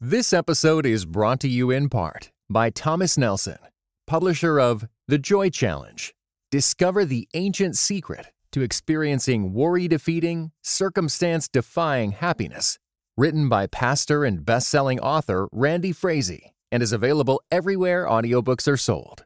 This episode is brought to you in part by Thomas Nelson, publisher of The Joy Challenge. Discover the ancient secret to experiencing worry defeating, circumstance defying happiness. Written by pastor and best selling author Randy Frazee and is available everywhere audiobooks are sold.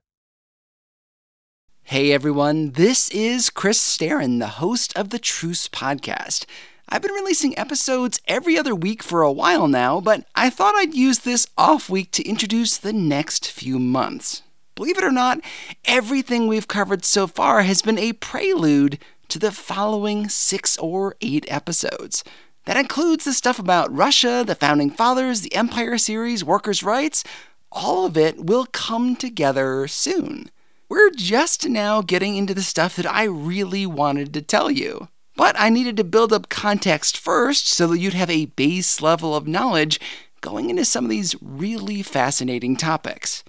Hey everyone, this is Chris Staron, the host of the Truce Podcast. I've been releasing episodes every other week for a while now, but I thought I'd use this off week to introduce the next few months. Believe it or not, everything we've covered so far has been a prelude to the following six or eight episodes. That includes the stuff about Russia, the Founding Fathers, the Empire series, workers' rights. All of it will come together soon. We're just now getting into the stuff that I really wanted to tell you. But I needed to build up context first so that you'd have a base level of knowledge going into some of these really fascinating topics.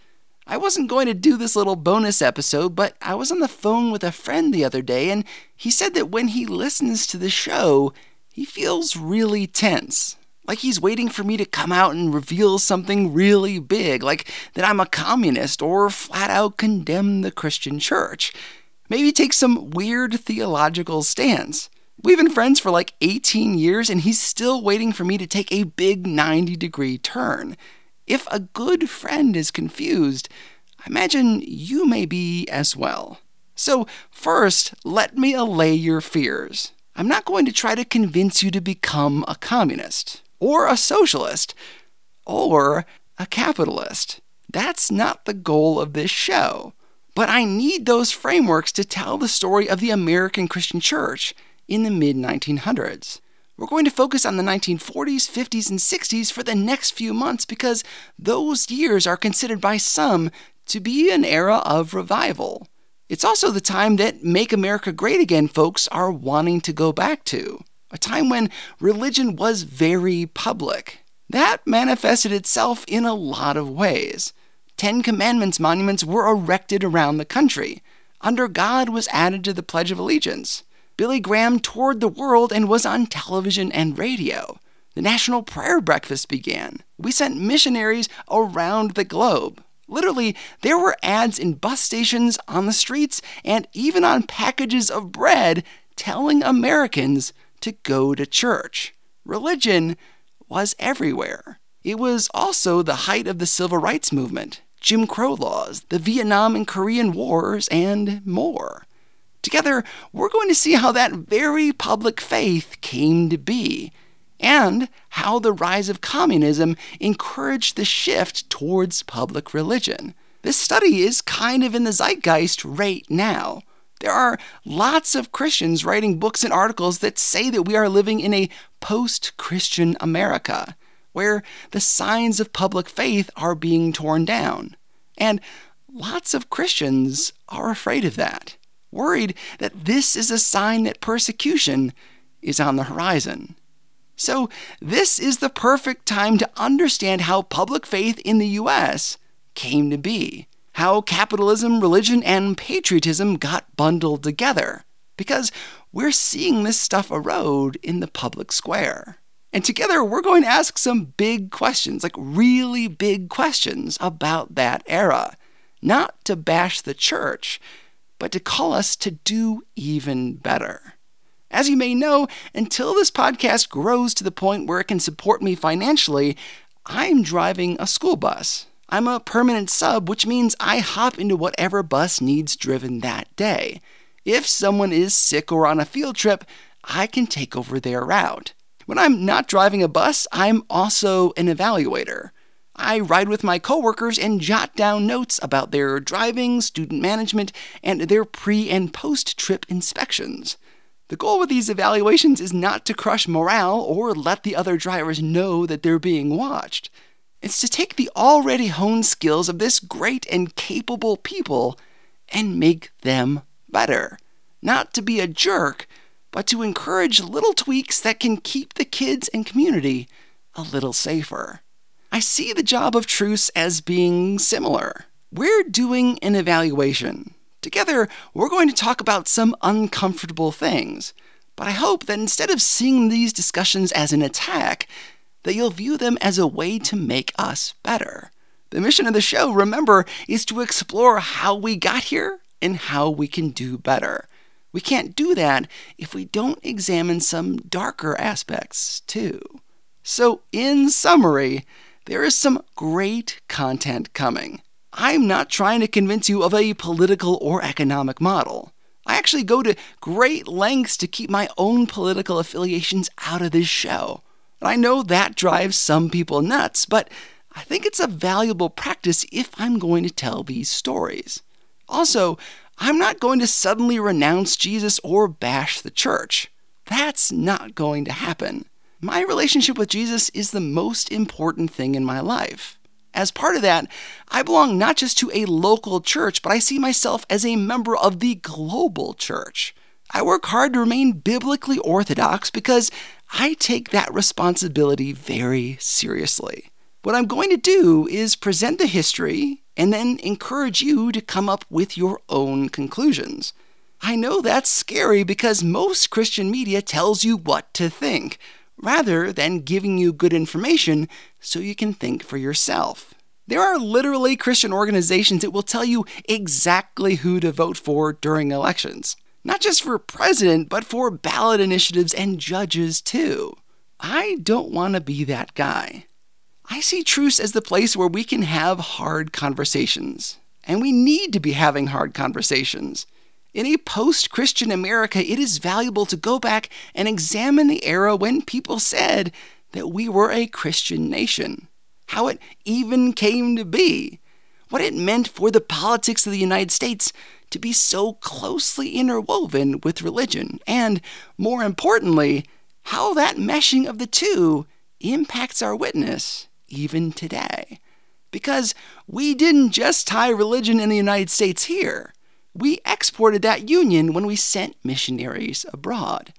I wasn't going to do this little bonus episode, but I was on the phone with a friend the other day, and he said that when he listens to the show, he feels really tense. Like he's waiting for me to come out and reveal something really big, like that I'm a communist or flat out condemn the Christian church. Maybe take some weird theological stance. We've been friends for like 18 years, and he's still waiting for me to take a big 90 degree turn. If a good friend is confused, I imagine you may be as well. So, first, let me allay your fears. I'm not going to try to convince you to become a communist, or a socialist, or a capitalist. That's not the goal of this show. But I need those frameworks to tell the story of the American Christian church in the mid 1900s. We're going to focus on the 1940s, 50s, and 60s for the next few months because those years are considered by some to be an era of revival. It's also the time that Make America Great Again folks are wanting to go back to, a time when religion was very public. That manifested itself in a lot of ways. Ten Commandments monuments were erected around the country. Under God was added to the Pledge of Allegiance. Billy Graham toured the world and was on television and radio. The National Prayer Breakfast began. We sent missionaries around the globe. Literally, there were ads in bus stations, on the streets, and even on packages of bread telling Americans to go to church. Religion was everywhere. It was also the height of the civil rights movement, Jim Crow laws, the Vietnam and Korean wars, and more. Together, we're going to see how that very public faith came to be, and how the rise of communism encouraged the shift towards public religion. This study is kind of in the zeitgeist right now. There are lots of Christians writing books and articles that say that we are living in a post Christian America, where the signs of public faith are being torn down. And lots of Christians are afraid of that worried that this is a sign that persecution is on the horizon. So, this is the perfect time to understand how public faith in the US came to be, how capitalism, religion, and patriotism got bundled together, because we're seeing this stuff erode in the public square. And together, we're going to ask some big questions, like really big questions about that era. Not to bash the church, but to call us to do even better. As you may know, until this podcast grows to the point where it can support me financially, I'm driving a school bus. I'm a permanent sub, which means I hop into whatever bus needs driven that day. If someone is sick or on a field trip, I can take over their route. When I'm not driving a bus, I'm also an evaluator. I ride with my coworkers and jot down notes about their driving, student management, and their pre and post trip inspections. The goal with these evaluations is not to crush morale or let the other drivers know that they're being watched. It's to take the already honed skills of this great and capable people and make them better. Not to be a jerk, but to encourage little tweaks that can keep the kids and community a little safer. I see the job of Truce as being similar. We're doing an evaluation. Together, we're going to talk about some uncomfortable things. But I hope that instead of seeing these discussions as an attack, that you'll view them as a way to make us better. The mission of the show, remember, is to explore how we got here and how we can do better. We can't do that if we don't examine some darker aspects, too. So, in summary, there is some great content coming. I'm not trying to convince you of a political or economic model. I actually go to great lengths to keep my own political affiliations out of this show. And I know that drives some people nuts, but I think it's a valuable practice if I'm going to tell these stories. Also, I'm not going to suddenly renounce Jesus or bash the church. That's not going to happen. My relationship with Jesus is the most important thing in my life. As part of that, I belong not just to a local church, but I see myself as a member of the global church. I work hard to remain biblically orthodox because I take that responsibility very seriously. What I'm going to do is present the history and then encourage you to come up with your own conclusions. I know that's scary because most Christian media tells you what to think, rather than giving you good information so you can think for yourself. There are literally Christian organizations that will tell you exactly who to vote for during elections. Not just for president, but for ballot initiatives and judges too. I don't want to be that guy. I see Truce as the place where we can have hard conversations. And we need to be having hard conversations. In a post Christian America, it is valuable to go back and examine the era when people said that we were a Christian nation, how it even came to be, what it meant for the politics of the United States to be so closely interwoven with religion, and, more importantly, how that meshing of the two impacts our witness even today. Because we didn't just tie religion in the United States here. We exported that union when we sent missionaries abroad.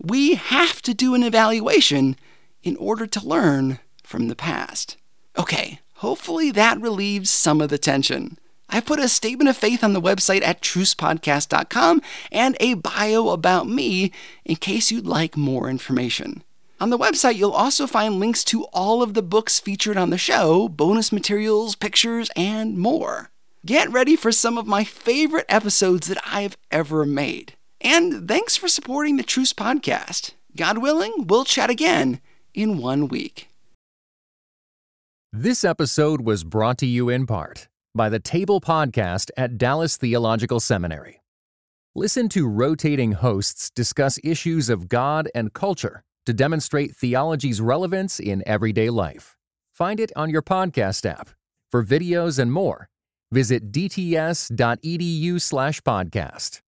We have to do an evaluation in order to learn from the past. Okay, hopefully that relieves some of the tension. I put a statement of faith on the website at trucepodcast.com and a bio about me in case you'd like more information. On the website, you'll also find links to all of the books featured on the show, bonus materials, pictures, and more. Get ready for some of my favorite episodes that I've ever made. And thanks for supporting the Truce Podcast. God willing, we'll chat again in one week. This episode was brought to you in part by the Table Podcast at Dallas Theological Seminary. Listen to rotating hosts discuss issues of God and culture to demonstrate theology's relevance in everyday life. Find it on your podcast app. For videos and more, visit dts.edu/podcast.